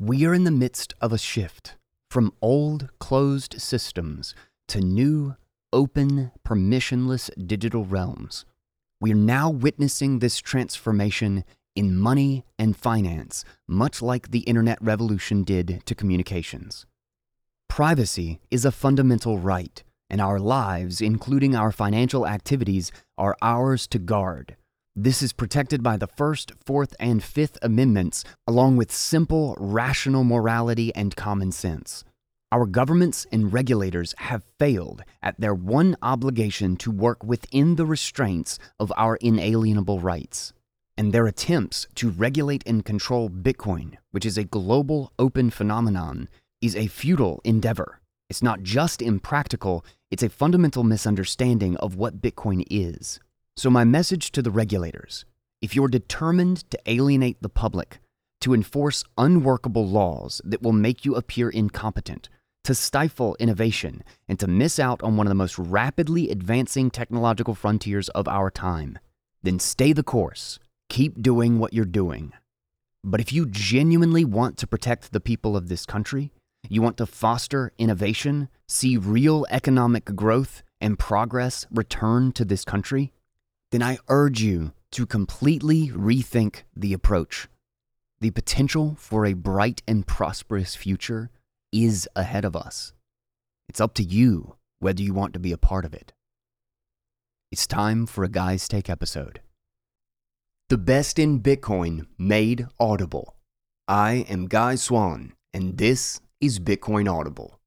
We are in the midst of a shift from old, closed systems to new, open, permissionless digital realms. We are now witnessing this transformation in money and finance, much like the internet revolution did to communications. Privacy is a fundamental right, and our lives, including our financial activities, are ours to guard. This is protected by the First, Fourth, and Fifth Amendments, along with simple, rational morality and common sense. Our governments and regulators have failed at their one obligation to work within the restraints of our inalienable rights. And their attempts to regulate and control Bitcoin, which is a global open phenomenon, is a futile endeavor. It's not just impractical, it's a fundamental misunderstanding of what Bitcoin is. So, my message to the regulators if you're determined to alienate the public, to enforce unworkable laws that will make you appear incompetent, to stifle innovation, and to miss out on one of the most rapidly advancing technological frontiers of our time, then stay the course. Keep doing what you're doing. But if you genuinely want to protect the people of this country, you want to foster innovation, see real economic growth and progress return to this country, then I urge you to completely rethink the approach. The potential for a bright and prosperous future is ahead of us. It's up to you whether you want to be a part of it. It's time for a Guy's Take episode. The best in Bitcoin made audible. I am Guy Swan, and this is Bitcoin Audible.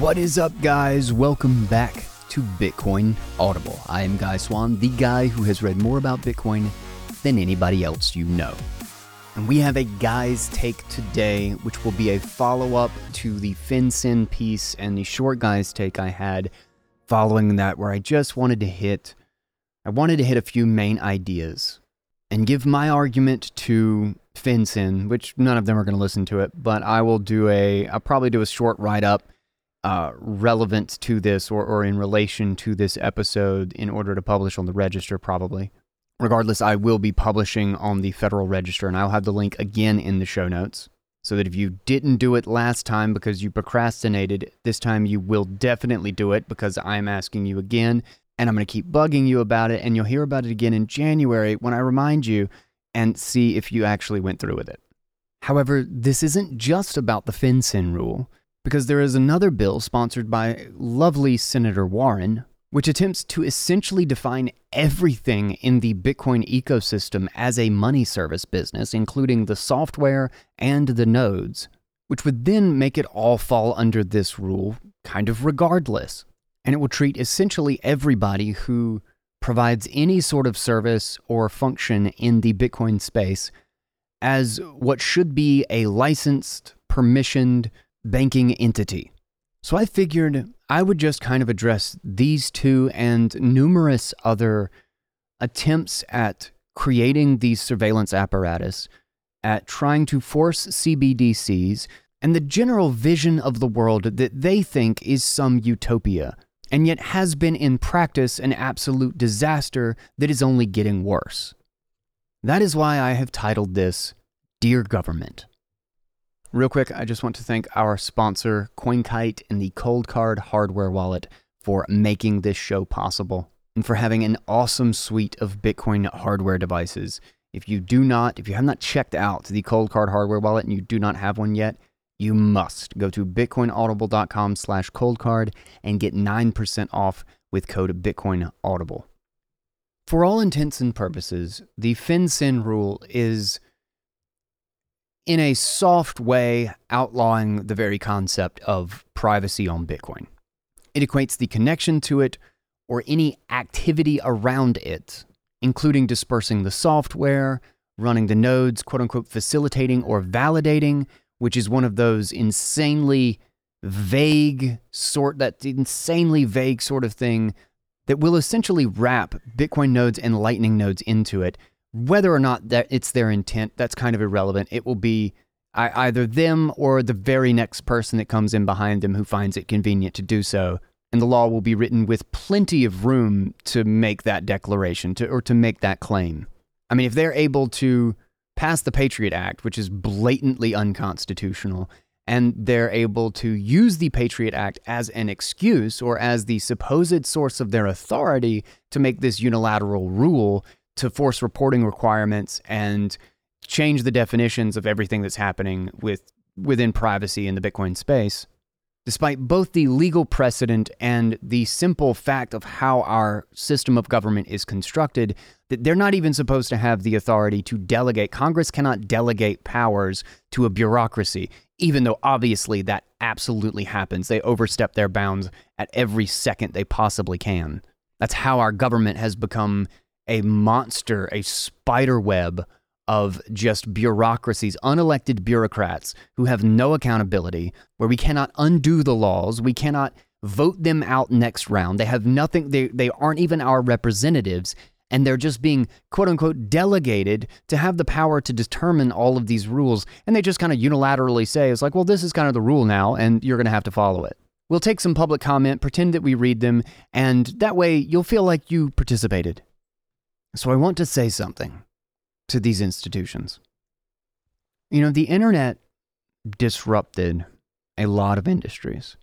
What is up, guys? Welcome back to Bitcoin Audible. I am Guy Swan, the guy who has read more about Bitcoin than anybody else you know. And we have a guy's take today, which will be a follow up to the FinCEN piece and the short guy's take I had following that, where I just wanted to hit, I wanted to hit a few main ideas and give my argument to FinCEN, which none of them are going to listen to it, but I will do a, I'll probably do a short write up uh, relevant to this or, or in relation to this episode in order to publish on the register, probably. Regardless, I will be publishing on the Federal Register, and I'll have the link again in the show notes. So that if you didn't do it last time because you procrastinated, this time you will definitely do it because I'm asking you again, and I'm going to keep bugging you about it, and you'll hear about it again in January when I remind you and see if you actually went through with it. However, this isn't just about the FinCEN rule because there is another bill sponsored by lovely Senator Warren, which attempts to essentially define everything in the Bitcoin ecosystem as a money service business, including the software and the nodes, which would then make it all fall under this rule kind of regardless. And it will treat essentially everybody who provides any sort of service or function in the Bitcoin space as what should be a licensed, permissioned, banking entity. So I figured I would just kind of address these two and numerous other attempts at creating these surveillance apparatus, at trying to force CBDCs, and the general vision of the world that they think is some utopia, and yet has been in practice an absolute disaster that is only getting worse. That is why I have titled this Dear Government. Real quick, I just want to thank our sponsor, CoinKite, and the Coldcard hardware wallet for making this show possible and for having an awesome suite of Bitcoin hardware devices. If you do not, if you have not checked out the Coldcard hardware wallet and you do not have one yet, you must go to bitcoinaudible.com slash coldcard and get 9% off with code bitcoinaudible. For all intents and purposes, the FinCEN rule is in a soft way outlawing the very concept of privacy on Bitcoin. It equates the connection to it or any activity around it, including dispersing the software, running the nodes, quote unquote, facilitating or validating, which is one of those insanely vague sort, that insanely vague sort of thing that will essentially wrap Bitcoin nodes and Lightning nodes into it whether or not that it's their intent, that's kind of irrelevant. It will be either them or the very next person that comes in behind them who finds it convenient to do so. And the law will be written with plenty of room to make that declaration to, or to make that claim. I mean, if they're able to pass the Patriot Act, which is blatantly unconstitutional, and they're able to use the Patriot Act as an excuse or as the supposed source of their authority to make this unilateral rule to force reporting requirements and change the definitions of everything that's happening with within privacy in the Bitcoin space. Despite both the legal precedent and the simple fact of how our system of government is constructed, that they're not even supposed to have the authority to delegate. Congress cannot delegate powers to a bureaucracy, even though obviously that absolutely happens. They overstep their bounds at every second they possibly can. That's how our government has become a monster, a spider web of just bureaucracies, unelected bureaucrats who have no accountability, where we cannot undo the laws, we cannot vote them out next round. They have nothing, they, they aren't even our representatives, and they're just being quote unquote delegated to have the power to determine all of these rules. And they just kind of unilaterally say, it's like, well, this is kind of the rule now, and you're going to have to follow it. We'll take some public comment, pretend that we read them, and that way you'll feel like you participated. So I want to say something to these institutions. You know, the internet disrupted a lot of industries,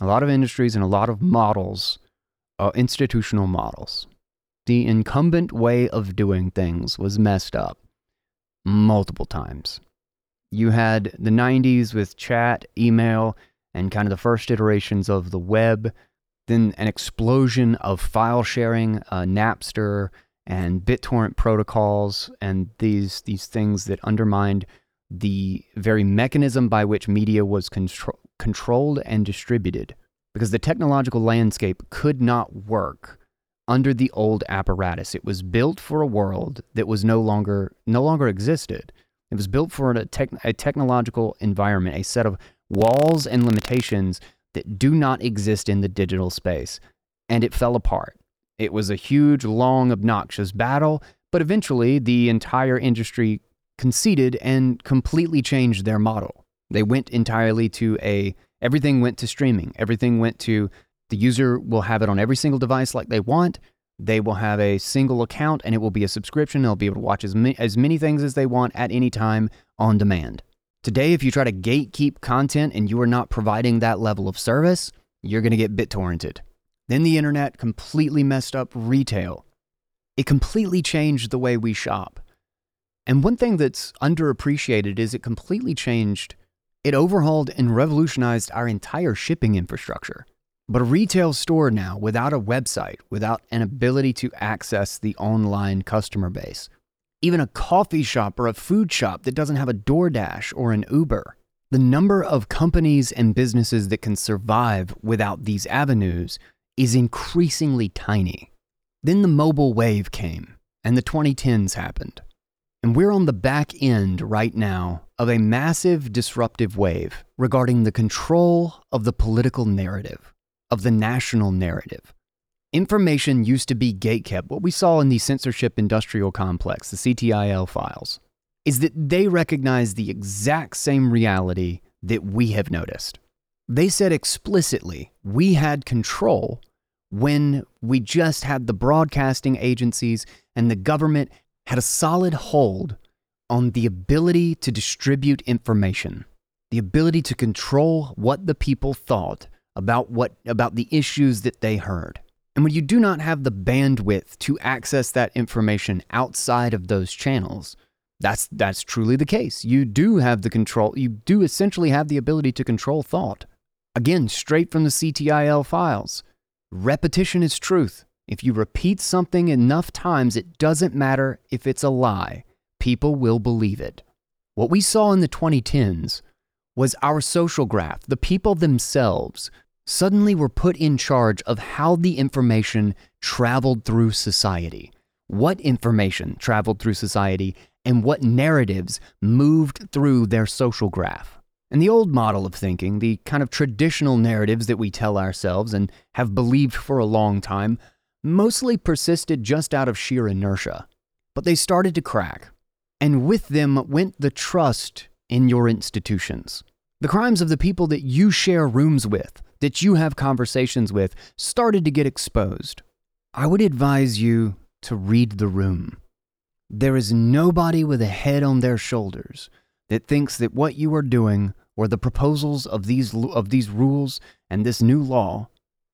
a lot of industries and a lot of models, uh, institutional models. The incumbent way of doing things was messed up multiple times. You had the 90s with chat, email, and kind of the first iterations of the web, then an explosion of file sharing, uh, Napster, and BitTorrent protocols and these these things that undermined the very mechanism by which media was contro- controlled and distributed. Because the technological landscape could not work under the old apparatus. It was built for a world that was no longer no longer existed. It was built for a, tech, a technological environment a set of walls and limitations that do not exist in the digital space. And it fell apart it was a huge, long, obnoxious battle, but eventually the entire industry conceded and completely changed their model. They went entirely to a everything went to streaming. Everything went to the user will have it on every single device like they want. They will have a single account and it will be a subscription. They'll be able to watch as, as many things as they want at any time on demand. Today, if you try to gatekeep content and you are not providing that level of service, you're going to get BitTorrented. Then the internet completely messed up retail. It completely changed the way we shop. And one thing that's underappreciated is it completely changed, it overhauled and revolutionized our entire shipping infrastructure. But a retail store now, without a website, without an ability to access the online customer base, even a coffee shop or a food shop that doesn't have a DoorDash or an Uber, the number of companies and businesses that can survive without these avenues is increasingly tiny. Then the mobile wave came, and the 2010s happened. And we're on the back end right now of a massive disruptive wave regarding the control of the political narrative, of the national narrative. Information used to be gatekept. What we saw in the censorship industrial complex, the CTIL files, is that they recognize the exact same reality that we have noticed. They said explicitly we had control when we just had the broadcasting agencies and the government had a solid hold on the ability to distribute information, the ability to control what the people thought about what about the issues that they heard. And when you do not have the bandwidth to access that information outside of those channels, that's that's truly the case. You do have the control, you do essentially have the ability to control thought. Again, straight from the CTIL files. Repetition is truth. If you repeat something enough times, it doesn't matter if it's a lie, people will believe it. What we saw in the 2010s was our social graph. The people themselves suddenly were put in charge of how the information traveled through society, what information traveled through society, and what narratives moved through their social graph. And the old model of thinking, the kind of traditional narratives that we tell ourselves and have believed for a long time, mostly persisted just out of sheer inertia. But they started to crack. And with them went the trust in your institutions. The crimes of the people that you share rooms with, that you have conversations with, started to get exposed. I would advise you to read the room. There is nobody with a head on their shoulders that thinks that what you are doing or the proposals of these, of these rules and this new law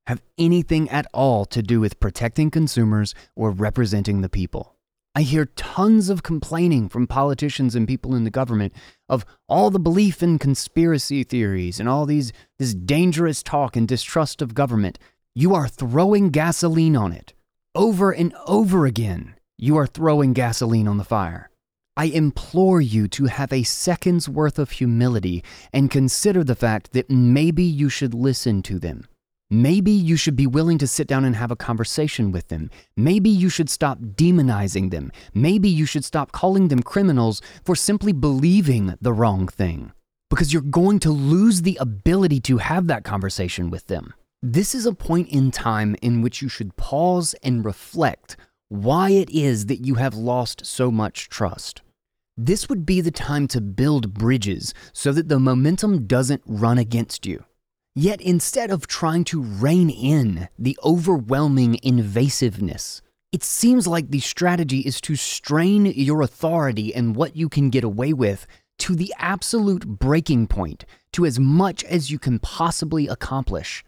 have anything at all to do with protecting consumers or representing the people. I hear tons of complaining from politicians and people in the government of all the belief in conspiracy theories and all these this dangerous talk and distrust of government. You are throwing gasoline on it. Over and over again, you are throwing gasoline on the fire. I implore you to have a second's worth of humility and consider the fact that maybe you should listen to them. Maybe you should be willing to sit down and have a conversation with them. Maybe you should stop demonizing them. Maybe you should stop calling them criminals for simply believing the wrong thing. Because you're going to lose the ability to have that conversation with them. This is a point in time in which you should pause and reflect why it is that you have lost so much trust. This would be the time to build bridges so that the momentum doesn't run against you. Yet instead of trying to rein in the overwhelming invasiveness, it seems like the strategy is to strain your authority and what you can get away with to the absolute breaking point, to as much as you can possibly accomplish,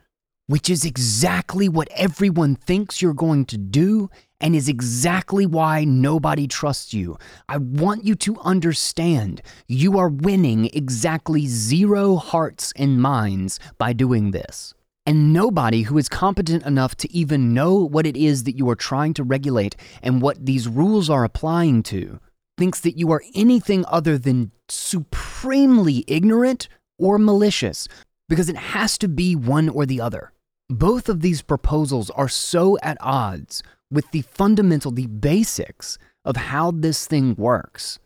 which is exactly what everyone thinks you're going to do and is exactly why nobody trusts you. I want you to understand you are winning exactly zero hearts and minds by doing this. And nobody who is competent enough to even know what it is that you are trying to regulate and what these rules are applying to thinks that you are anything other than supremely ignorant or malicious, because it has to be one or the other. Both of these proposals are so at odds with the fundamental, the basics of how this thing works.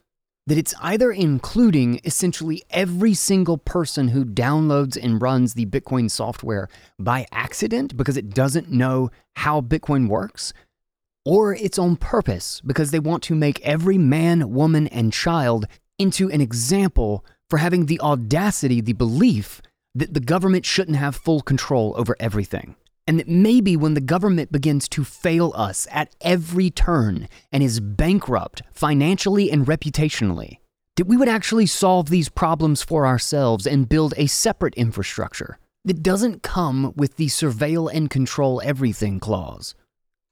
That it's either including essentially every single person who downloads and runs the Bitcoin software by accident because it doesn't know how Bitcoin works, or it's on purpose because they want to make every man, woman, and child into an example for having the audacity, the belief that the government shouldn't have full control over everything. And that maybe when the government begins to fail us at every turn and is bankrupt financially and reputationally, that we would actually solve these problems for ourselves and build a separate infrastructure that doesn't come with the surveil and control everything clause.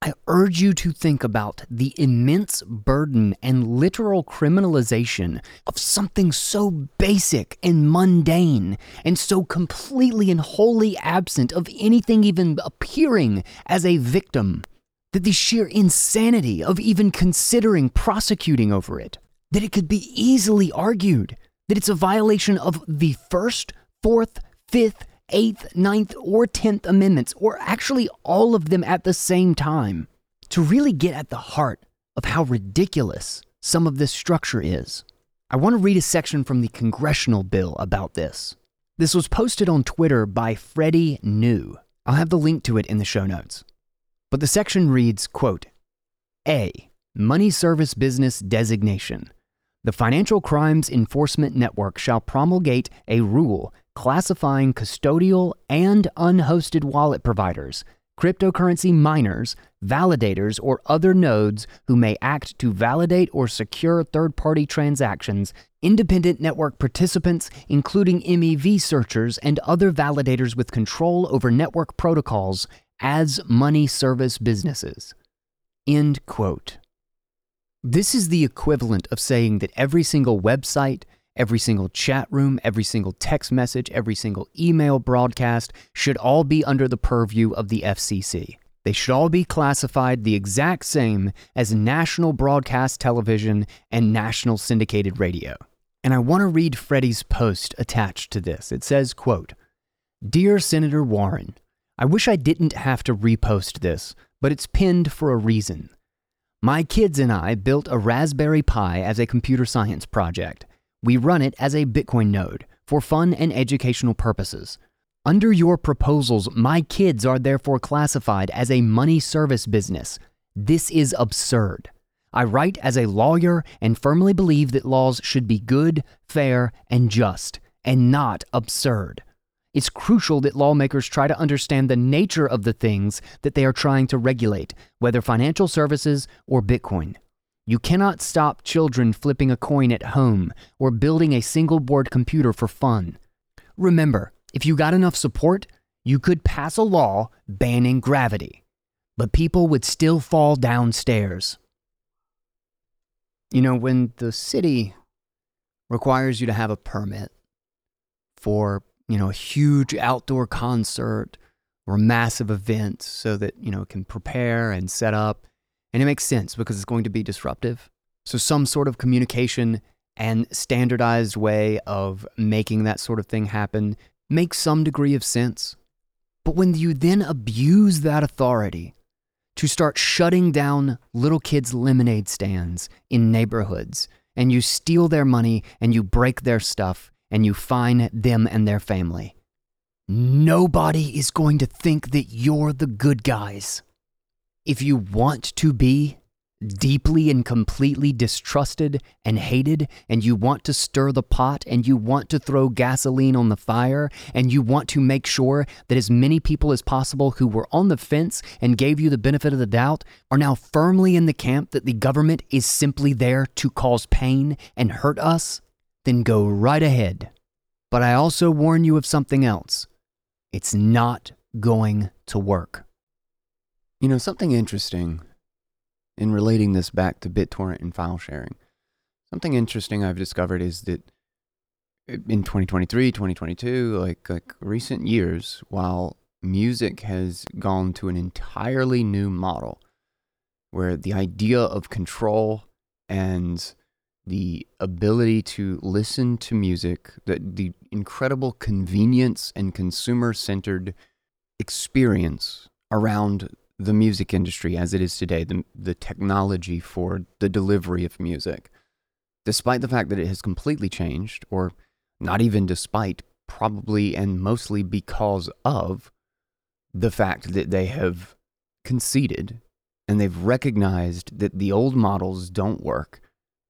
I urge you to think about the immense burden and literal criminalization of something so basic and mundane and so completely and wholly absent of anything even appearing as a victim. That the sheer insanity of even considering prosecuting over it, that it could be easily argued that it's a violation of the First, Fourth, Fifth, Eighth, Ninth, or Tenth Amendments, or actually all of them at the same time, to really get at the heart of how ridiculous some of this structure is. I want to read a section from the congressional bill about this. This was posted on Twitter by Freddie New. I'll have the link to it in the show notes. But the section reads, quote, A. Money Service Business Designation. The Financial Crimes Enforcement Network shall promulgate a rule classifying custodial and unhosted wallet providers, cryptocurrency miners, validators, or other nodes who may act to validate or secure third party transactions, independent network participants, including MEV searchers and other validators with control over network protocols, as money service businesses. End quote. This is the equivalent of saying that every single website, Every single chat room, every single text message, every single email broadcast should all be under the purview of the FCC. They should all be classified the exact same as national broadcast television and national syndicated radio. And I want to read Freddie's post attached to this. It says, quote, Dear Senator Warren, I wish I didn't have to repost this, but it's pinned for a reason. My kids and I built a Raspberry Pi as a computer science project. We run it as a Bitcoin node for fun and educational purposes. Under your proposals, my kids are therefore classified as a money service business. This is absurd. I write as a lawyer and firmly believe that laws should be good, fair, and just, and not absurd. It's crucial that lawmakers try to understand the nature of the things that they are trying to regulate, whether financial services or Bitcoin. You cannot stop children flipping a coin at home or building a single board computer for fun. Remember, if you got enough support, you could pass a law banning gravity, but people would still fall downstairs. You know, when the city requires you to have a permit for, you know, a huge outdoor concert or massive event so that, you know, it can prepare and set up, and it makes sense because it's going to be disruptive. So, some sort of communication and standardized way of making that sort of thing happen makes some degree of sense. But when you then abuse that authority to start shutting down little kids' lemonade stands in neighborhoods, and you steal their money and you break their stuff and you fine them and their family, nobody is going to think that you're the good guys. If you want to be deeply and completely distrusted and hated, and you want to stir the pot, and you want to throw gasoline on the fire, and you want to make sure that as many people as possible who were on the fence and gave you the benefit of the doubt are now firmly in the camp that the government is simply there to cause pain and hurt us, then go right ahead. But I also warn you of something else it's not going to work. You know, something interesting in relating this back to BitTorrent and file sharing. Something interesting I've discovered is that in 2023, 2022, like like recent years, while music has gone to an entirely new model where the idea of control and the ability to listen to music, the, the incredible convenience and consumer centered experience around the music industry as it is today, the, the technology for the delivery of music, despite the fact that it has completely changed, or not even despite, probably and mostly because of the fact that they have conceded and they've recognized that the old models don't work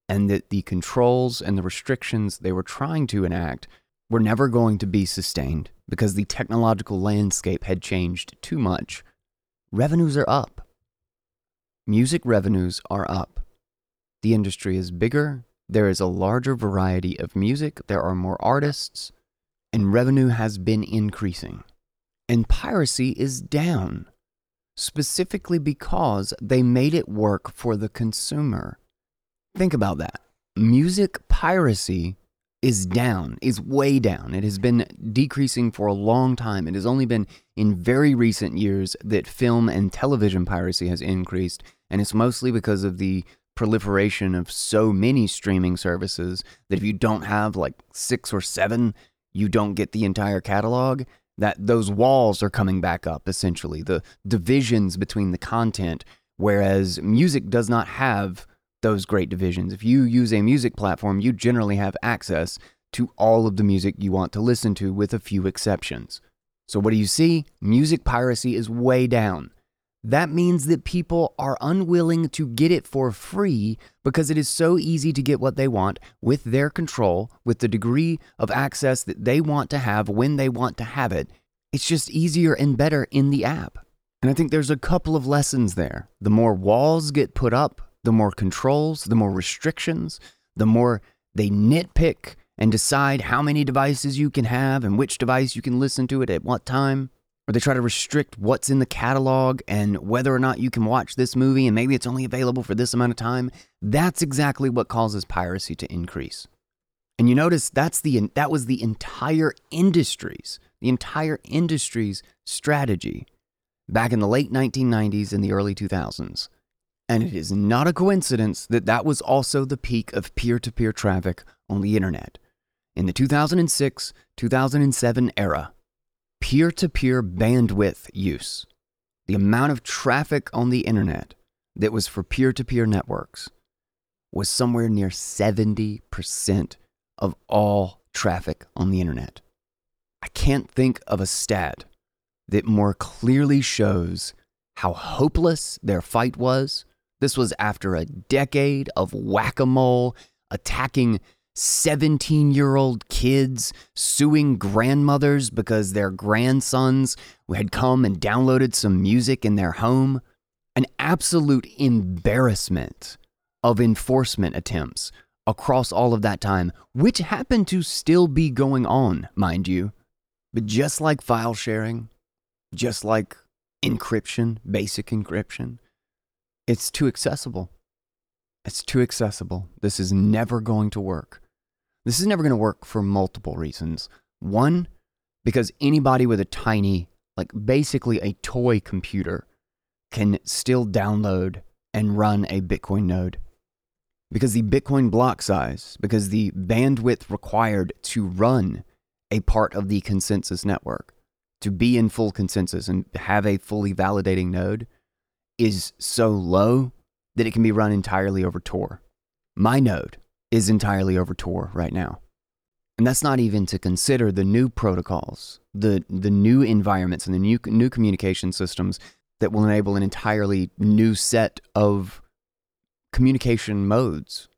and that the controls and the restrictions they were trying to enact were never going to be sustained because the technological landscape had changed too much revenues are up. Music revenues are up. The industry is bigger, there is a larger variety of music, there are more artists, and revenue has been increasing. And piracy is down, specifically because they made it work for the consumer. Think about that. Music piracy is down, is way down. It has been decreasing for a long time. It has only been in very recent years that film and television piracy has increased, and it's mostly because of the proliferation of so many streaming services that if you don't have like six or seven, you don't get the entire catalog. That those walls are coming back up essentially, the divisions between the content, whereas music does not have those great divisions. If you use a music platform, you generally have access to all of the music you want to listen to, with a few exceptions. So, what do you see? Music piracy is way down. That means that people are unwilling to get it for free because it is so easy to get what they want with their control, with the degree of access that they want to have when they want to have it. It's just easier and better in the app. And I think there's a couple of lessons there. The more walls get put up, the more controls, the more restrictions, the more they nitpick and decide how many devices you can have and which device you can listen to it at what time. Or they try to restrict what's in the catalog and whether or not you can watch this movie and maybe it's only available for this amount of time. That's exactly what causes piracy to increase. And you notice that's the that was the entire industry's, the entire industry's strategy back in the late 1990s and the early 2000s. And it is not a coincidence that that was also the peak of peer to peer traffic on the internet. In the 2006 2007 era, peer to peer bandwidth use, the amount of traffic on the internet that was for peer to peer networks, was somewhere near 70% of all traffic on the internet. I can't think of a stat that more clearly shows how hopeless their fight was This was after a decade of whack a mole, attacking 17 year old kids, suing grandmothers because their grandsons had come and downloaded some music in their home. An absolute embarrassment of enforcement attempts across all of that time, which happened to still be going on, mind you. But just like file sharing, just like encryption, basic encryption, it's too accessible. It's too accessible. This is never going to work. This is never going to work for multiple reasons. One, because anybody with a tiny, like basically a toy computer, can still download and run a Bitcoin node. Because the Bitcoin block size, because the bandwidth required to run a part of the consensus network, to be in full consensus and have a fully validating node, is so low that it can be run entirely over Tor. My node is entirely over Tor right now. And that's not even to consider the new protocols, the, the new environments, and the new, new communication systems that will enable an entirely new set of communication modes,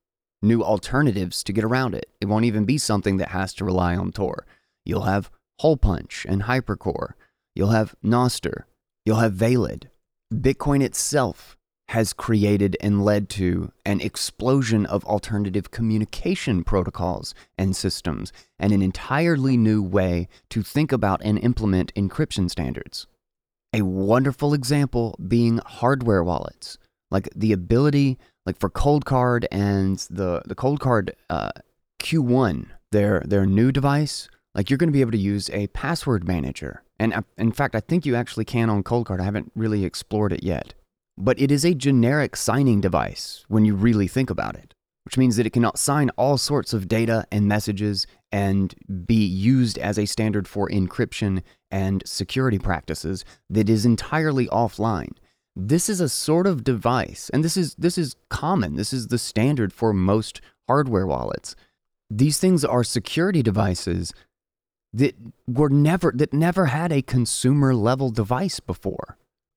new alternatives to get around it. It won't even be something that has to rely on Tor. You'll have Hole Punch and Hypercore. You'll have Nostr. You'll have Veilid. Bitcoin itself has created and led to an explosion of alternative communication protocols and systems, and an entirely new way to think about and implement encryption standards. A wonderful example being hardware wallets, like the ability, like for Coldcard and the the Coldcard uh, Q1, their their new device, like you're going to be able to use a password manager and in fact, I think you actually can on Coldcard. I haven't really explored it yet. But it is a generic signing device when you really think about it, which means that it cannot sign all sorts of data and messages and be used as a standard for encryption and security practices that is entirely offline. This is a sort of device, and this is this is common. This is the standard for most hardware wallets. These things are security devices that were never that never had a consumer level device before.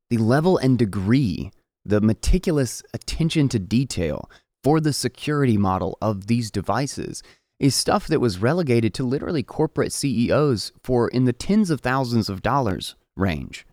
The level and degree, the meticulous attention to detail for the security model of these devices is stuff that was relegated to literally corporate CEOs for in the tens of thousands of dollars range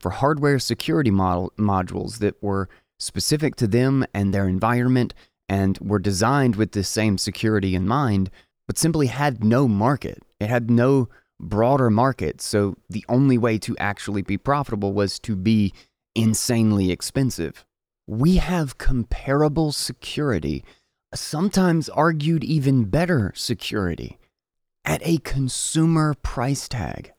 for hardware security model, modules that were specific to them and their environment and were designed with the same security in mind but simply had no market. It had no broader market. So the only way to actually be profitable was to be insanely expensive. We have comparable security, sometimes argued even better security, at a consumer price tag.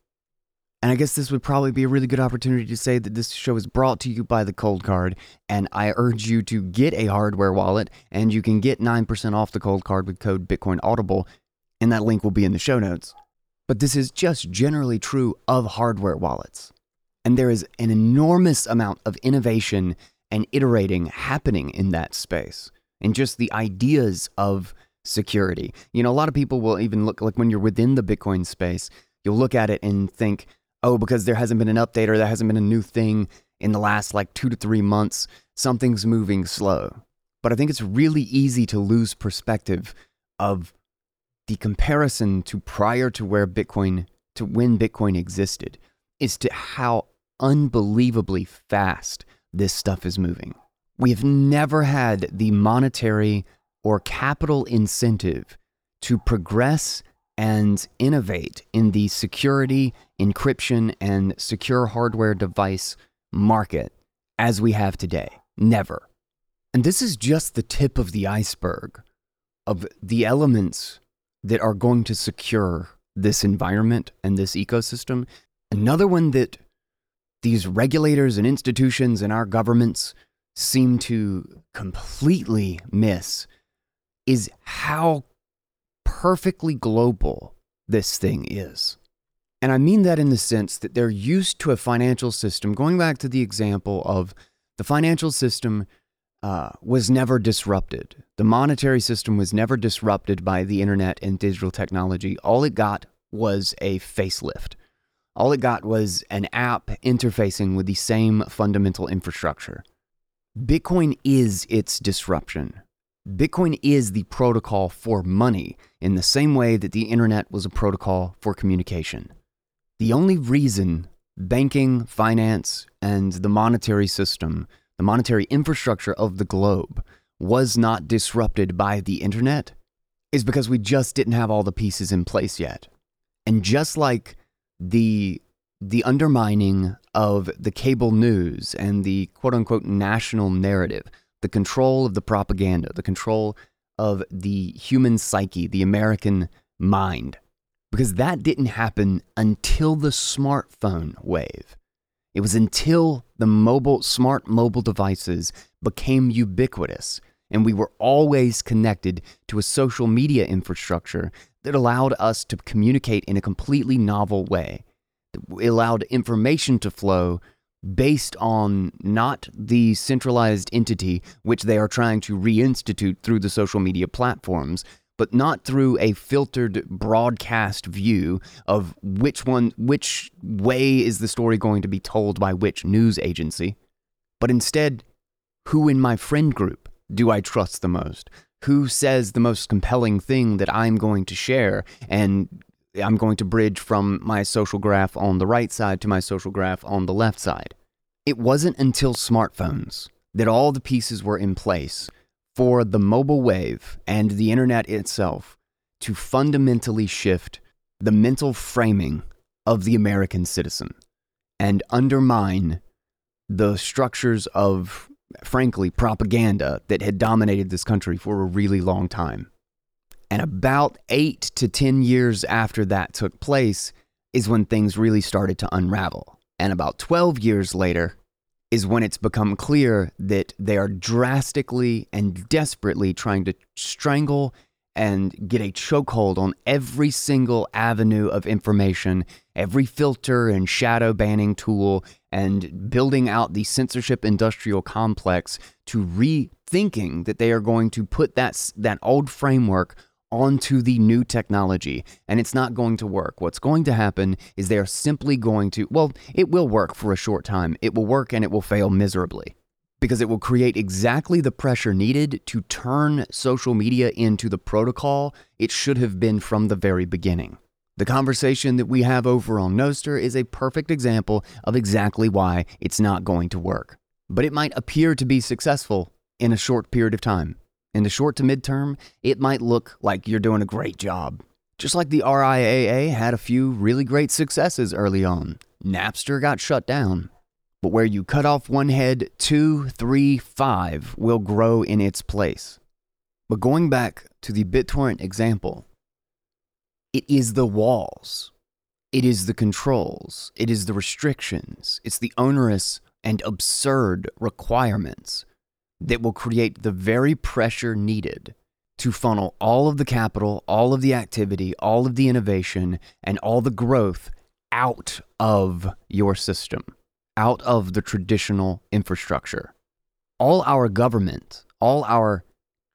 And I guess this would probably be a really good opportunity to say that this show is brought to you by the Cold Card, And I urge you to get a hardware wallet, and you can get 9% off the Cold Card with code Bitcoin Audible and that link will be in the show notes. But this is just generally true of hardware wallets. And there is an enormous amount of innovation and iterating happening in that space, and just the ideas of security. You know, a lot of people will even look like when you're within the Bitcoin space, you'll look at it and think, oh, because there hasn't been an update or there hasn't been a new thing in the last like two to three months, something's moving slow. But I think it's really easy to lose perspective of the comparison to prior to where Bitcoin, to when Bitcoin existed, is to how unbelievably fast this stuff is moving. We have never had the monetary or capital incentive to progress and innovate in the security, encryption, and secure hardware device market as we have today. Never. And this is just the tip of the iceberg of the elements that are going to secure this environment and this ecosystem. Another one that these regulators and institutions and our governments seem to completely miss is how perfectly global this thing is. And I mean that in the sense that they're used to a financial system, going back to the example of the financial system uh, was never disrupted. The monetary system was never disrupted by the internet and digital technology. All it got was a facelift. All it got was an app interfacing with the same fundamental infrastructure. Bitcoin is its disruption. Bitcoin is the protocol for money in the same way that the internet was a protocol for communication. The only reason banking, finance, and the monetary system, the monetary infrastructure of the globe, was not disrupted by the internet is because we just didn't have all the pieces in place yet. And just like the the undermining of the cable news and the quote unquote national narrative, the control of the propaganda, the control of the human psyche, the American mind, because that didn't happen until the smartphone wave. It was until the mobile, smart mobile devices became ubiquitous and we were always connected to a social media infrastructure that allowed us to communicate in a completely novel way. It allowed information to flow based on not the centralized entity which they are trying to reinstitute through the social media platforms, but not through a filtered broadcast view of which one which way is the story going to be told by which news agency, but instead who in my friend group do I trust the most? Who says the most compelling thing that I'm going to share and I'm going to bridge from my social graph on the right side to my social graph on the left side? It wasn't until smartphones that all the pieces were in place for the mobile wave and the internet itself to fundamentally shift the mental framing of the American citizen and undermine the structures of frankly, propaganda that had dominated this country for a really long time. And about eight to 10 years after that took place is when things really started to unravel. And about 12 years later is when it's become clear that they are drastically and desperately trying to strangle and get a chokehold on every single avenue of information, every filter and shadow banning tool, and building out the censorship industrial complex to rethinking that they are going to put that, that old framework onto the new technology and it's not going to work. What's going to happen is they are simply going to, well, it will work for a short time. It will work and it will fail miserably because it will create exactly the pressure needed to turn social media into the protocol it should have been from the very beginning. The conversation that we have over on Nostr is a perfect example of exactly why it's not going to work. But it might appear to be successful in a short period of time. In the short to midterm, it might look like you're doing a great job. Just like the RIAA had a few really great successes early on. Napster got shut down. But where you cut off one head, two, three, five will grow in its place. But going back to the BitTorrent example, it is the walls, it is the controls, it is the restrictions, it's the onerous and absurd requirements that will create the very pressure needed to funnel all of the capital, all of the activity, all of the innovation, and all the growth out of your system out of the traditional infrastructure. All our government, all our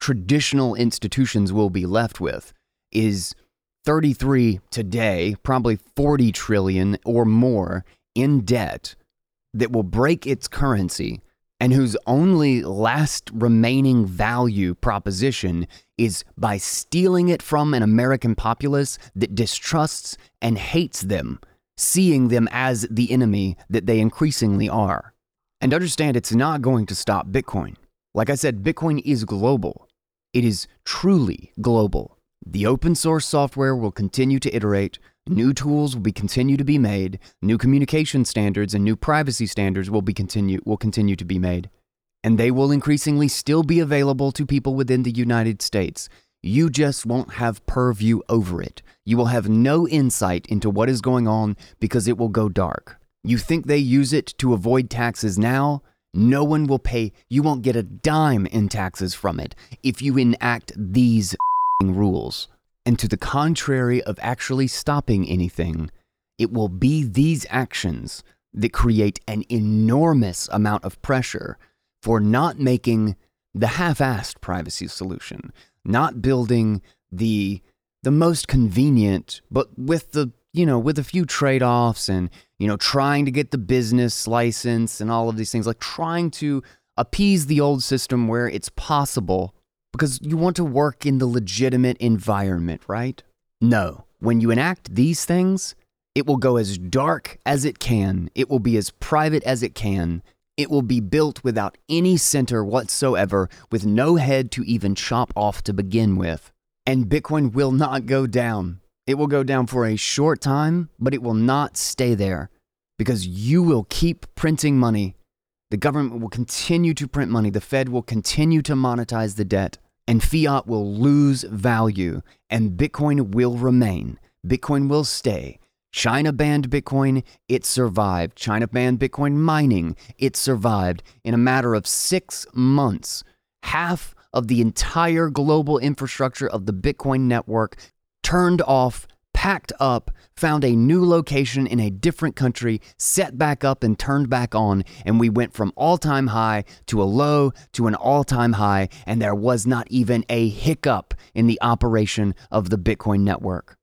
traditional institutions will be left with is 33 today, probably 40 trillion or more in debt that will break its currency and whose only last remaining value proposition is by stealing it from an American populace that distrusts and hates them seeing them as the enemy that they increasingly are. And understand it's not going to stop Bitcoin. Like I said, Bitcoin is global. It is truly global. The open source software will continue to iterate, new tools will be continue to be made, new communication standards and new privacy standards will be continue will continue to be made. And they will increasingly still be available to people within the United States. You just won't have purview over it. You will have no insight into what is going on because it will go dark. You think they use it to avoid taxes now? No one will pay, you won't get a dime in taxes from it if you enact these rules. And to the contrary of actually stopping anything, it will be these actions that create an enormous amount of pressure for not making the half assed privacy solution, not building the the most convenient, but with the you know with a few trade offs and you know trying to get the business license and all of these things, like trying to appease the old system where it's possible because you want to work in the legitimate environment, right? No. When you enact these things, it will go as dark as it can, it will be as private as it can. It will be built without any center whatsoever, with no head to even chop off to begin with. And Bitcoin will not go down. It will go down for a short time, but it will not stay there because you will keep printing money. The government will continue to print money. The Fed will continue to monetize the debt and fiat will lose value and Bitcoin will remain. Bitcoin will stay. China banned Bitcoin, it survived. China banned Bitcoin mining, it survived. In a matter of six months, half of the entire global infrastructure of the Bitcoin network turned off, packed up, found a new location in a different country, set back up, and turned back on. And we went from all time high to a low to an all time high, and there was not even a hiccup in the operation of the Bitcoin network.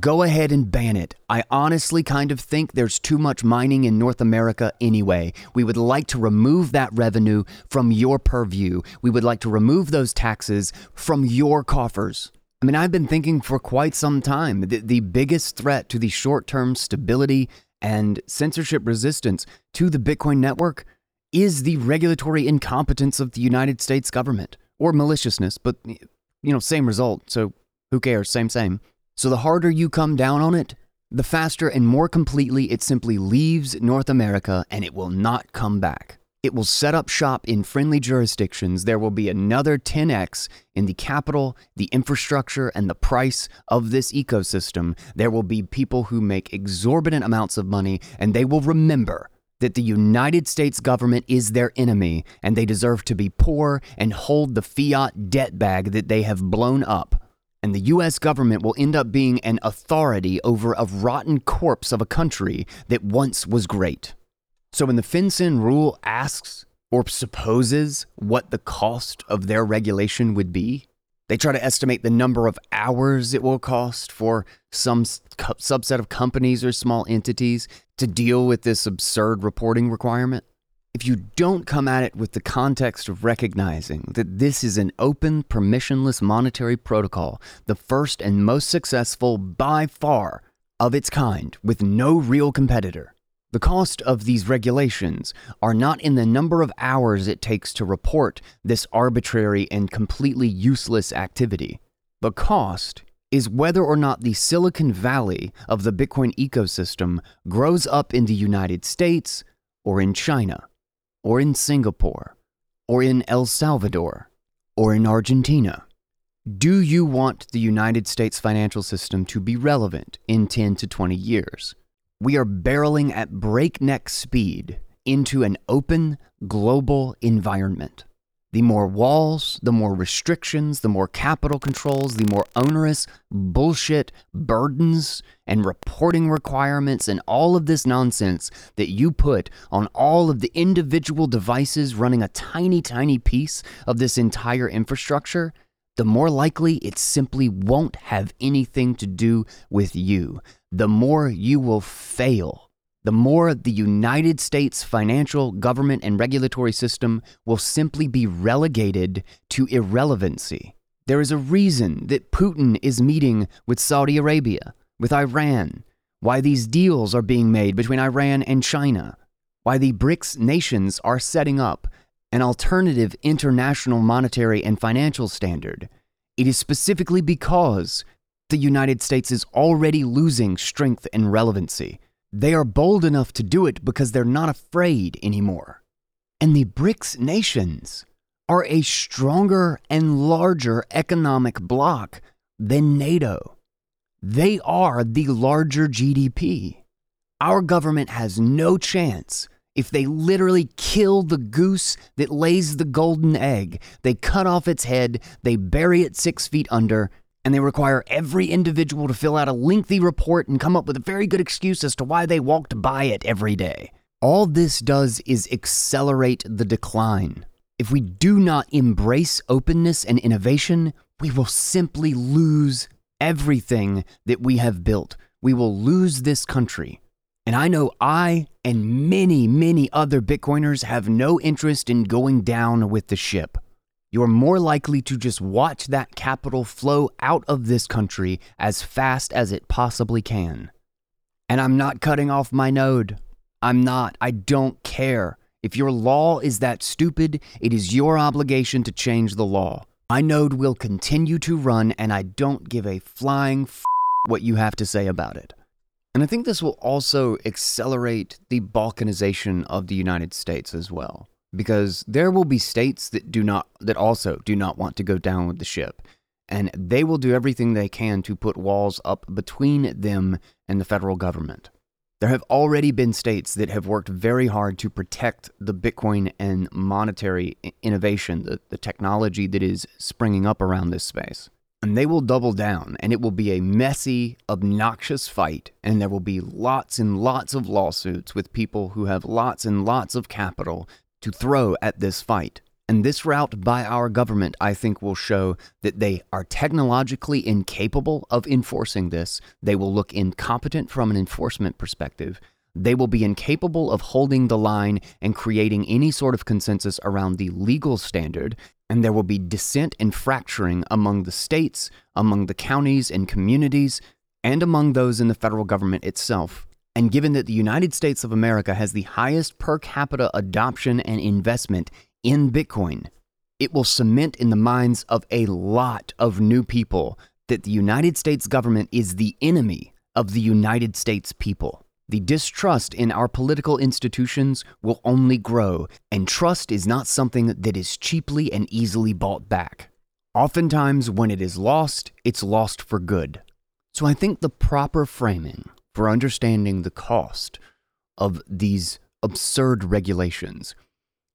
Go ahead and ban it. I honestly kind of think there's too much mining in North America anyway. We would like to remove that revenue from your purview. We would like to remove those taxes from your coffers. I mean, I've been thinking for quite some time that the biggest threat to the short term stability and censorship resistance to the Bitcoin network is the regulatory incompetence of the United States government or maliciousness, but, you know, same result. So who cares? Same, same. So the harder you come down on it, the faster and more completely it simply leaves North America and it will not come back. It will set up shop in friendly jurisdictions. There will be another 10x in the capital, the infrastructure, and the price of this ecosystem. There will be people who make exorbitant amounts of money, and they will remember that the United States government is their enemy, and they deserve to be poor and hold the fiat debt bag that they have blown up and the US government will end up being an authority over a rotten corpse of a country that once was great. So when the FinCEN rule asks or supposes what the cost of their regulation would be, they try to estimate the number of hours it will cost for some subset of companies or small entities to deal with this absurd reporting requirement. If you don't come at it with the context of recognizing that this is an open, permissionless monetary protocol, the first and most successful by far of its kind, with no real competitor, the cost of these regulations are not in the number of hours it takes to report this arbitrary and completely useless activity. The cost is whether or not the Silicon Valley of the Bitcoin ecosystem grows up in the United States or in China or in Singapore, or in El Salvador, or in Argentina? Do you want the United States financial system to be relevant in 10 to 20 years? We are barreling at breakneck speed into an open global environment. The more walls, the more restrictions, the more capital controls, the more onerous bullshit burdens and reporting requirements and all of this nonsense that you put on all of the individual devices running a tiny, tiny piece of this entire infrastructure, the more likely it simply won't have anything to do with you. The more you will fail the more the United States financial, government, and regulatory system will simply be relegated to irrelevancy. There is a reason that Putin is meeting with Saudi Arabia, with Iran, why these deals are being made between Iran and China, why the BRICS nations are setting up an alternative international monetary and financial standard. It is specifically because the United States is already losing strength and relevancy. They are bold enough to do it because they're not afraid anymore. And the BRICS nations are a stronger and larger economic bloc than NATO. They are the larger GDP. Our government has no chance if they literally kill the goose that lays the golden egg. They cut off its head, they bury it six feet under, and they require every individual to fill out a lengthy report and come up with a very good excuse as to why they walked by it every day. All this does is accelerate the decline. If we do not embrace openness and innovation, we will simply lose everything that we have built. We will lose this country. And I know I and many, many other Bitcoiners have no interest in going down with the ship. You're more likely to just watch that capital flow out of this country as fast as it possibly can. And I'm not cutting off my node. I'm not. I don't care. If your law is that stupid, it is your obligation to change the law. My node will continue to run, and I don't give a flying f- what you have to say about it. And I think this will also accelerate the balkanization of the United States as well. Because there will be states that do not that also do not want to go down with the ship. And they will do everything they can to put walls up between them and the federal government. There have already been states that have worked very hard to protect the Bitcoin and monetary innovation, the, the technology that is springing up around this space and they will double down, and it will be a messy, obnoxious fight, and there will be lots and lots of lawsuits with people who have lots and lots of capital to throw at this fight. And this route by our government, I think, will show that they are technologically incapable of enforcing this. They will look incompetent from an enforcement perspective. They will be incapable of holding the line and creating any sort of consensus around the legal standard and there will be dissent and fracturing among the states, among the counties and communities, and among those in the federal government itself. And given that the United States of America has the highest per capita adoption and investment in Bitcoin, it will cement in the minds of a lot of new people that the United States government is the enemy of the United States people. The distrust in our political institutions will only grow, and trust is not something that is cheaply and easily bought back. Oftentimes, when it is lost, it's lost for good. So I think the proper framing for understanding the cost of these absurd regulations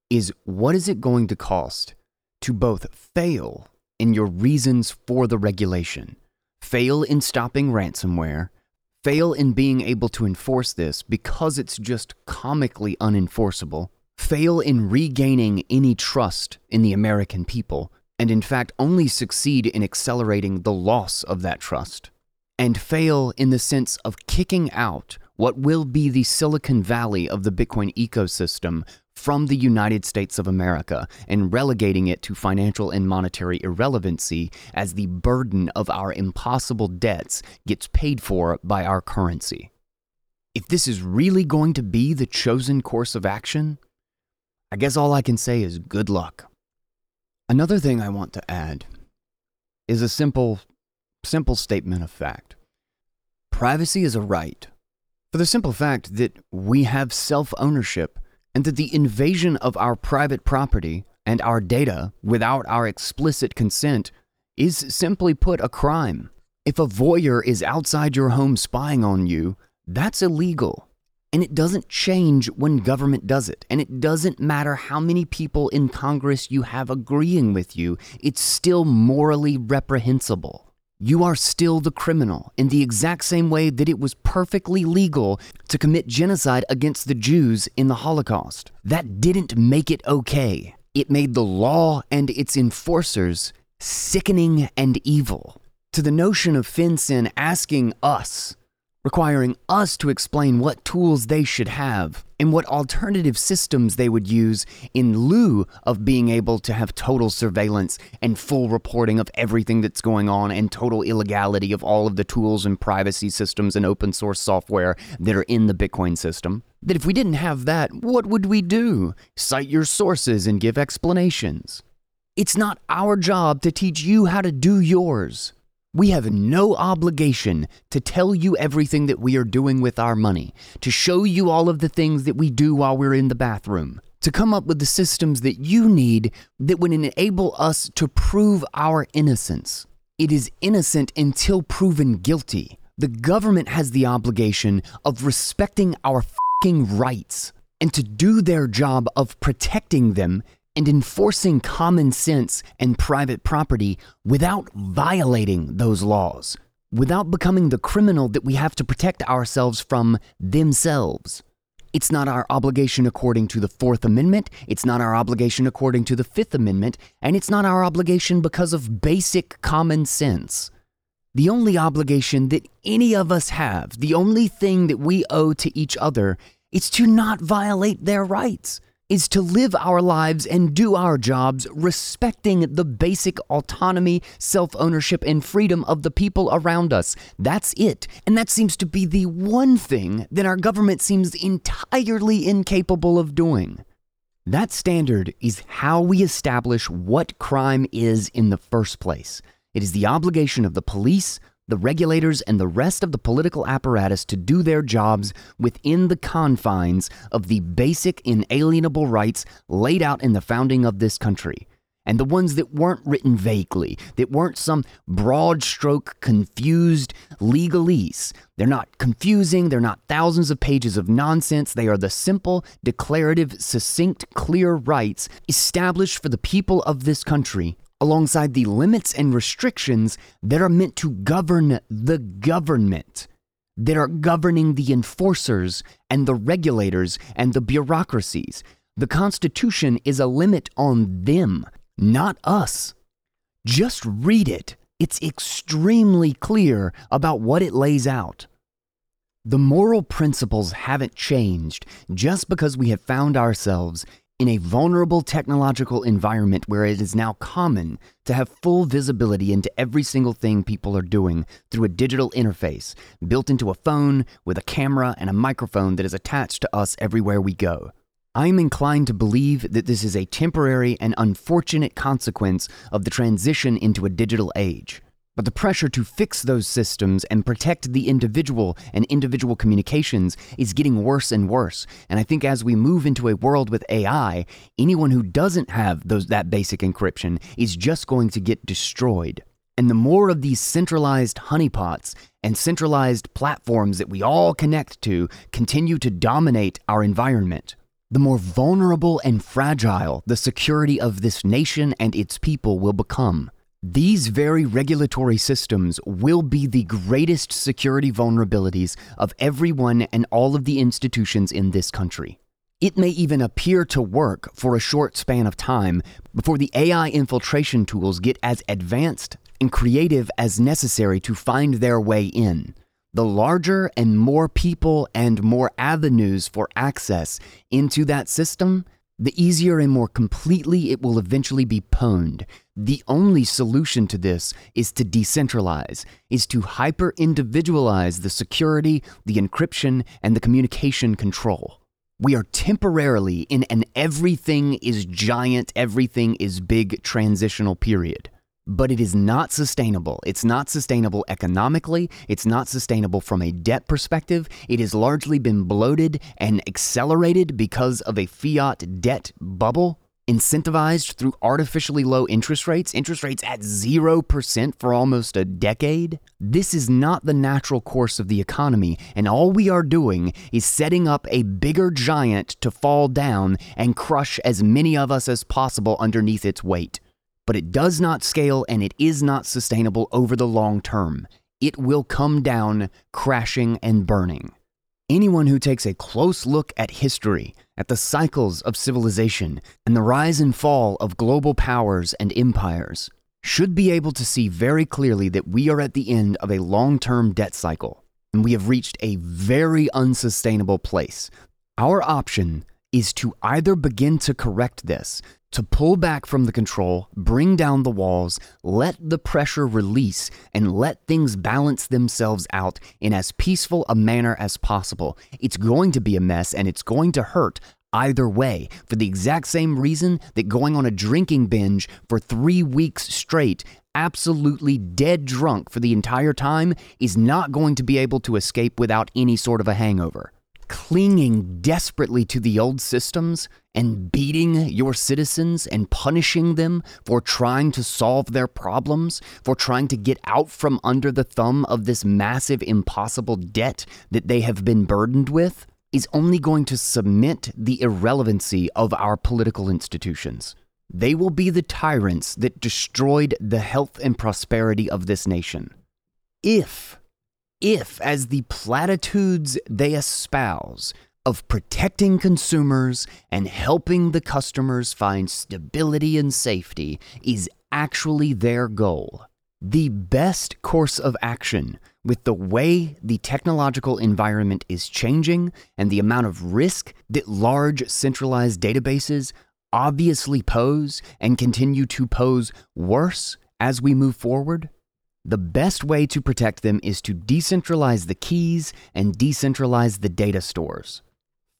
is what is it going to cost to both fail in your reasons for the regulation, fail in stopping ransomware, fail in being able to enforce this because it's just comically unenforceable, fail in regaining any trust in the American people, and in fact only succeed in accelerating the loss of that trust, and fail in the sense of kicking out what will be the Silicon Valley of the Bitcoin ecosystem from the United States of America and relegating it to financial and monetary irrelevancy as the burden of our impossible debts gets paid for by our currency. If this is really going to be the chosen course of action, I guess all I can say is good luck. Another thing I want to add is a simple, simple statement of fact. Privacy is a right, for the simple fact that we have self ownership and that the invasion of our private property and our data without our explicit consent is simply put a crime. If a voyeur is outside your home spying on you, that's illegal. And it doesn't change when government does it. And it doesn't matter how many people in Congress you have agreeing with you, it's still morally reprehensible you are still the criminal in the exact same way that it was perfectly legal to commit genocide against the Jews in the Holocaust. That didn't make it okay. It made the law and its enforcers sickening and evil. To the notion of FinCEN asking us requiring us to explain what tools they should have and what alternative systems they would use in lieu of being able to have total surveillance and full reporting of everything that's going on and total illegality of all of the tools and privacy systems and open source software that are in the Bitcoin system. That if we didn't have that, what would we do? Cite your sources and give explanations. It's not our job to teach you how to do yours. We have no obligation to tell you everything that we are doing with our money, to show you all of the things that we do while we're in the bathroom, to come up with the systems that you need that would enable us to prove our innocence. It is innocent until proven guilty. The government has the obligation of respecting our rights and to do their job of protecting them and enforcing common sense and private property without violating those laws, without becoming the criminal that we have to protect ourselves from themselves. It's not our obligation according to the Fourth Amendment, it's not our obligation according to the Fifth Amendment, and it's not our obligation because of basic common sense. The only obligation that any of us have, the only thing that we owe to each other, is to not violate their rights is to live our lives and do our jobs respecting the basic autonomy, self ownership, and freedom of the people around us. That's it. And that seems to be the one thing that our government seems entirely incapable of doing. That standard is how we establish what crime is in the first place. It is the obligation of the police, the regulators, and the rest of the political apparatus to do their jobs within the confines of the basic inalienable rights laid out in the founding of this country. And the ones that weren't written vaguely, that weren't some broad stroke, confused legalese. They're not confusing, they're not thousands of pages of nonsense. They are the simple, declarative, succinct, clear rights established for the people of this country alongside the limits and restrictions that are meant to govern the government, that are governing the enforcers and the regulators and the bureaucracies. The Constitution is a limit on them, not us. Just read it. It's extremely clear about what it lays out. The moral principles haven't changed just because we have found ourselves in a vulnerable technological environment where it is now common to have full visibility into every single thing people are doing through a digital interface built into a phone with a camera and a microphone that is attached to us everywhere we go. I am inclined to believe that this is a temporary and unfortunate consequence of the transition into a digital age. But the pressure to fix those systems and protect the individual and individual communications is getting worse and worse. And I think as we move into a world with AI, anyone who doesn't have those that basic encryption is just going to get destroyed. And the more of these centralized honeypots and centralized platforms that we all connect to continue to dominate our environment, the more vulnerable and fragile the security of this nation and its people will become. These very regulatory systems will be the greatest security vulnerabilities of everyone and all of the institutions in this country. It may even appear to work for a short span of time before the AI infiltration tools get as advanced and creative as necessary to find their way in. The larger and more people and more avenues for access into that system, the easier and more completely it will eventually be pwned. The only solution to this is to decentralize, is to hyper individualize the security, the encryption, and the communication control. We are temporarily in an everything is giant, everything is big transitional period but it is not sustainable. It's not sustainable economically. It's not sustainable from a debt perspective. It has largely been bloated and accelerated because of a fiat debt bubble, incentivized through artificially low interest rates, interest rates at 0% for almost a decade. This is not the natural course of the economy, and all we are doing is setting up a bigger giant to fall down and crush as many of us as possible underneath its weight but it does not scale and it is not sustainable over the long term. It will come down crashing and burning. Anyone who takes a close look at history, at the cycles of civilization, and the rise and fall of global powers and empires, should be able to see very clearly that we are at the end of a long term debt cycle, and we have reached a very unsustainable place. Our option is to either begin to correct this, to pull back from the control, bring down the walls, let the pressure release, and let things balance themselves out in as peaceful a manner as possible. It's going to be a mess and it's going to hurt either way for the exact same reason that going on a drinking binge for three weeks straight absolutely dead drunk for the entire time is not going to be able to escape without any sort of a hangover clinging desperately to the old systems and beating your citizens and punishing them for trying to solve their problems, for trying to get out from under the thumb of this massive, impossible debt that they have been burdened with, is only going to cement the irrelevancy of our political institutions. They will be the tyrants that destroyed the health and prosperity of this nation. If if, as the platitudes they espouse of protecting consumers and helping the customers find stability and safety is actually their goal, the best course of action with the way the technological environment is changing and the amount of risk that large centralized databases obviously pose and continue to pose worse as we move forward, the best way to protect them is to decentralize the keys and decentralize the data stores.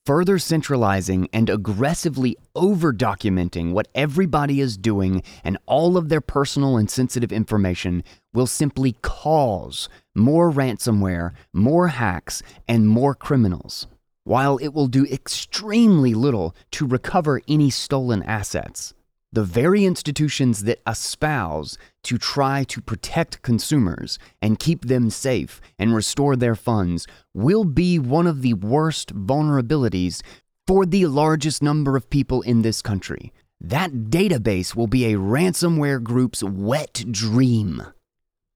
Further centralizing and aggressively over documenting what everybody is doing and all of their personal and sensitive information will simply cause more ransomware, more hacks, and more criminals, while it will do extremely little to recover any stolen assets the very institutions that espouse to try to protect consumers and keep them safe and restore their funds will be one of the worst vulnerabilities for the largest number of people in this country. That database will be a ransomware group's wet dream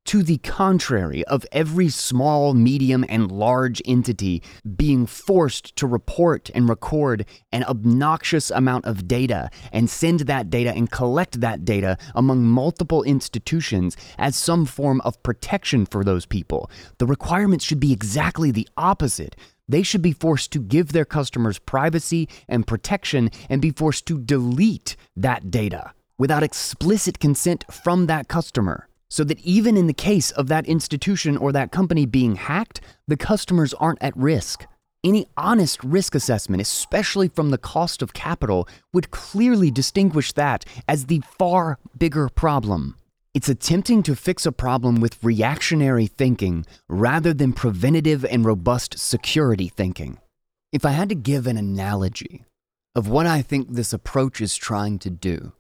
to the contrary of every small, medium, and large entity being forced to report and record an obnoxious amount of data and send that data and collect that data among multiple institutions as some form of protection for those people. The requirements should be exactly the opposite. They should be forced to give their customers privacy and protection and be forced to delete that data without explicit consent from that customer so that even in the case of that institution or that company being hacked, the customers aren't at risk. Any honest risk assessment, especially from the cost of capital, would clearly distinguish that as the far bigger problem. It's attempting to fix a problem with reactionary thinking rather than preventative and robust security thinking. If I had to give an analogy of what I think this approach is trying to do,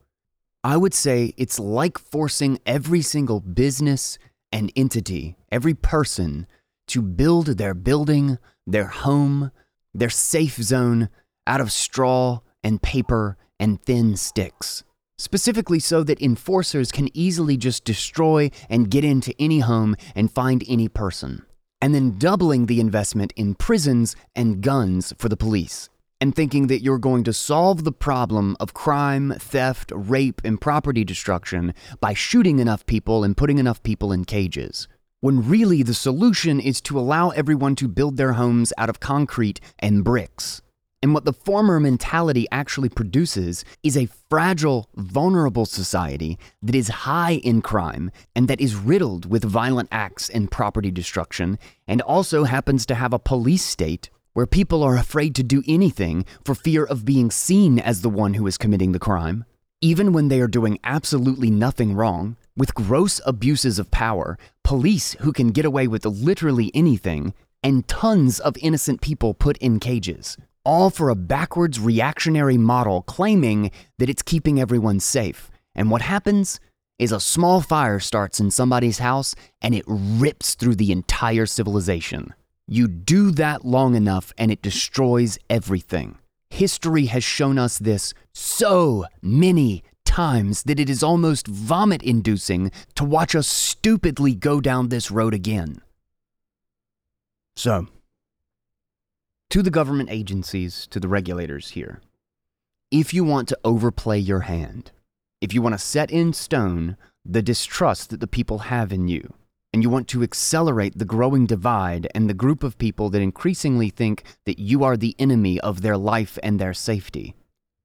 I would say it's like forcing every single business and entity, every person, to build their building, their home, their safe zone out of straw and paper and thin sticks. Specifically, so that enforcers can easily just destroy and get into any home and find any person. And then doubling the investment in prisons and guns for the police and thinking that you're going to solve the problem of crime, theft, rape, and property destruction by shooting enough people and putting enough people in cages. When really the solution is to allow everyone to build their homes out of concrete and bricks. And what the former mentality actually produces is a fragile, vulnerable society that is high in crime and that is riddled with violent acts and property destruction, and also happens to have a police state where people are afraid to do anything for fear of being seen as the one who is committing the crime, even when they are doing absolutely nothing wrong, with gross abuses of power, police who can get away with literally anything, and tons of innocent people put in cages. All for a backwards reactionary model claiming that it's keeping everyone safe. And what happens is a small fire starts in somebody's house and it rips through the entire civilization. You do that long enough and it destroys everything. History has shown us this so many times that it is almost vomit inducing to watch us stupidly go down this road again. So, to the government agencies, to the regulators here, if you want to overplay your hand, if you want to set in stone the distrust that the people have in you, and you want to accelerate the growing divide and the group of people that increasingly think that you are the enemy of their life and their safety.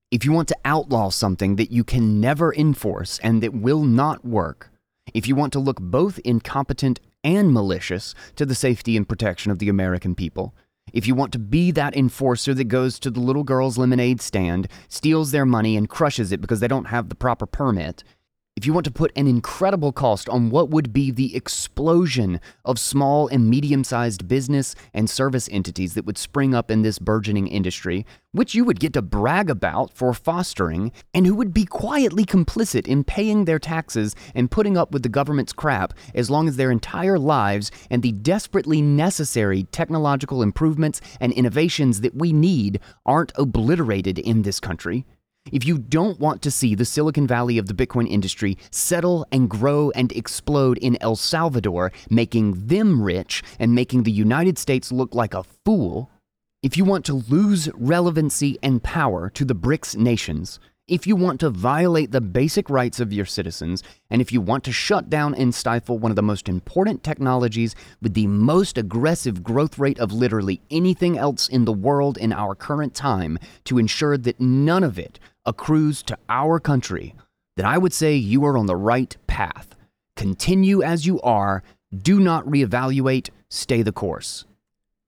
If you want to outlaw something that you can never enforce and that will not work, if you want to look both incompetent and malicious to the safety and protection of the American people, if you want to be that enforcer that goes to the little girl's lemonade stand, steals their money, and crushes it because they don't have the proper permit, if you want to put an incredible cost on what would be the explosion of small and medium sized business and service entities that would spring up in this burgeoning industry, which you would get to brag about for fostering, and who would be quietly complicit in paying their taxes and putting up with the government's crap as long as their entire lives and the desperately necessary technological improvements and innovations that we need aren't obliterated in this country. If you don't want to see the Silicon Valley of the Bitcoin industry settle and grow and explode in El Salvador, making them rich and making the United States look like a fool, if you want to lose relevancy and power to the BRICS nations, if you want to violate the basic rights of your citizens, and if you want to shut down and stifle one of the most important technologies with the most aggressive growth rate of literally anything else in the world in our current time, to ensure that none of it accrues to our country, then I would say you are on the right path. Continue as you are, do not reevaluate, stay the course.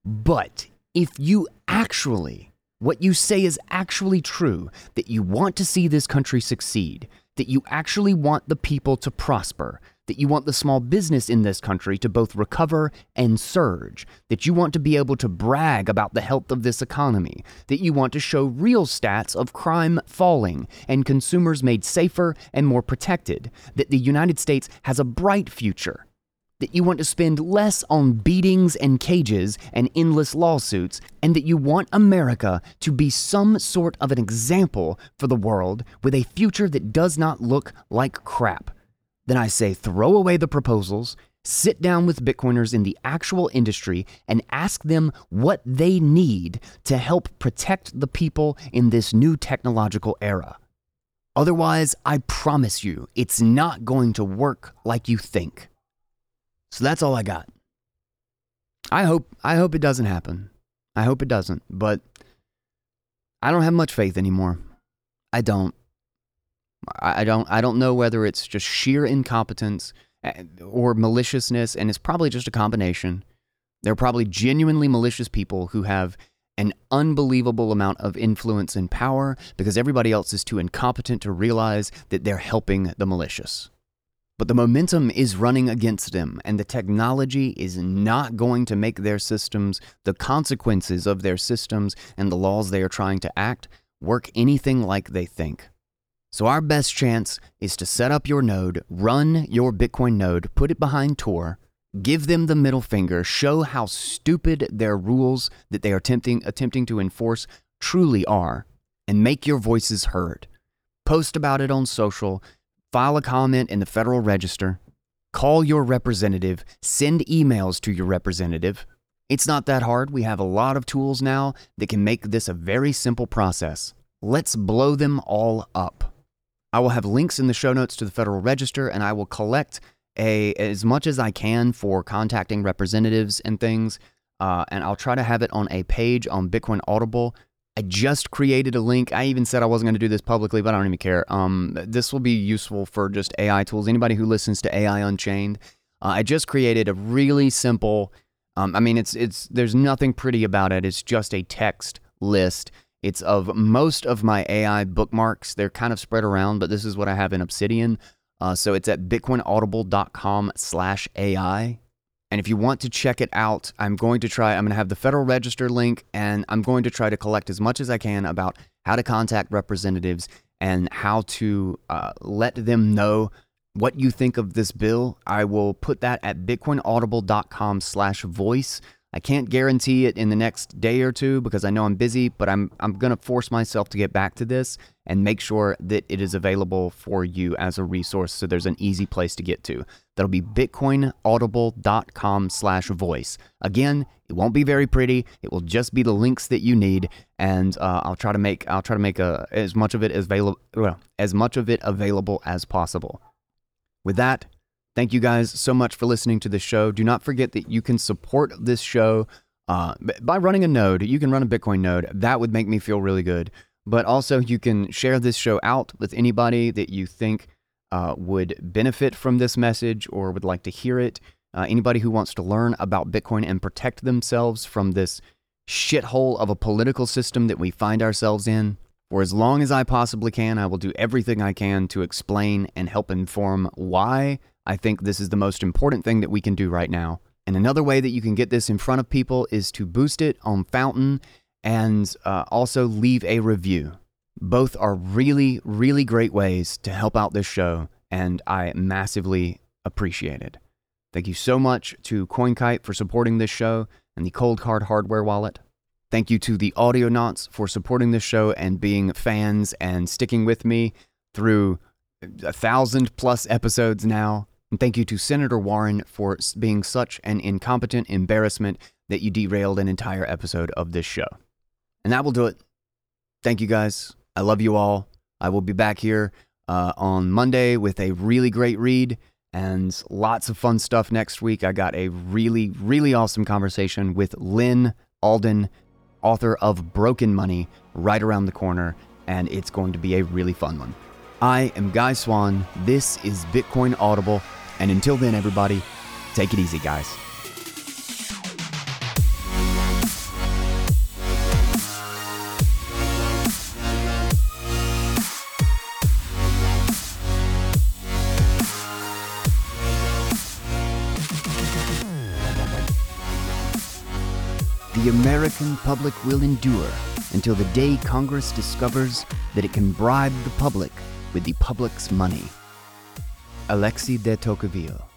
But if you actually what you say is actually true, that you want to see this country succeed, that you actually want the people to prosper, that you want the small business in this country to both recover and surge, that you want to be able to brag about the health of this economy, that you want to show real stats of crime falling and consumers made safer and more protected, that the United States has a bright future, that you want to spend less on beatings and cages and endless lawsuits, and that you want America to be some sort of an example for the world with a future that does not look like crap, then I say throw away the proposals, sit down with Bitcoiners in the actual industry, and ask them what they need to help protect the people in this new technological era. Otherwise, I promise you, it's not going to work like you think. So that's all I got. I hope I hope it doesn't happen. I hope it doesn't, but I don't have much faith anymore. I don't. I don't I don't know whether it's just sheer incompetence eh, or maliciousness and it's probably just a combination. They're probably genuinely malicious people who have an unbelievable amount of influence and power because everybody else is too incompetent to realize that they're helping the malicious. But the momentum is running against them, and the technology is not going to make their systems, the consequences of their systems, and the laws they are trying to act work anything like they think. So, our best chance is to set up your node, run your Bitcoin node, put it behind Tor, give them the middle finger, show how stupid their rules that they are attempting, attempting to enforce truly are, and make your voices heard. Post about it on social, file a comment in the Federal Register, call your representative, send emails to your representative. It's not that hard. We have a lot of tools now that can make this a very simple process. Let's blow them all up. I will have links in the show notes to the Federal Register and I will collect a as much as I can for contacting representatives and things. Uh, and I'll try to have it on a page on Bitcoin Audible I just created a link. I even said I wasn't going to do this publicly, but I don't even care. Um, this will be useful for just AI tools. Anybody who listens to AI Unchained, uh, I just created a really simple. Um, I mean, it's it's there's nothing pretty about it. It's just a text list. It's of most of my AI bookmarks. They're kind of spread around, but this is what I have in Obsidian. Uh, so it's at bitcoinaudible.com/ai. And if you want to check it out, I'm going to try, I'm going to have the Federal Register link, and I'm going to try to collect as much as I can about how to contact representatives and how to uh, let them know what you think of this bill. I will put that at bitcoinaudible.com slash voice. I can't guarantee it in the next day or two because I know I'm busy, but I'm I'm going to force myself to get back to this and make sure that it is available for you as a resource so there's an easy place to get to. That'll be bitcoinaudible.com slash voice. Again, it won't be very pretty. It will just be the links that you need, and uh, I'll try to make I'll try to make a, as much of it as available well, as much of it available as possible. With that, Thank you guys so much for listening to the show. Do not forget that you can support this show uh, by running a node. You can run a Bitcoin node. That would make me feel really good. But also, you can share this show out with anybody that you think uh, would benefit from this message or would like to hear it. Uh, anybody who wants to learn about Bitcoin and protect themselves from this shithole of a political system that we find ourselves in. For as long as I possibly can, I will do everything I can to explain and help inform why I think this is the most important thing that we can do right now. And another way that you can get this in front of people is to boost it on Fountain and uh, also leave a review. Both are really, really great ways to help out this show, and I massively appreciate it. Thank you so much to CoinKite for supporting this show and the COLDCARD hardware wallet. Thank you to the Audionauts for supporting this show and being fans and sticking with me through a thousand plus episodes now. And thank you to Senator Warren for being such an incompetent embarrassment that you derailed an entire episode of this show. And that will do it. Thank you guys. I love you all. I will be back here uh, on Monday with a really great read and lots of fun stuff next week. I got a really, really awesome conversation with Lyn Alden, author of Broken Money, right around the corner, and it's going to be a really fun one. I am Guy Swan. This is Bitcoin Audible. And until then, everybody, take it easy, guys. The American public will endure until the day Congress discovers that it can bribe the public with the public's money. Alexis de Tocqueville.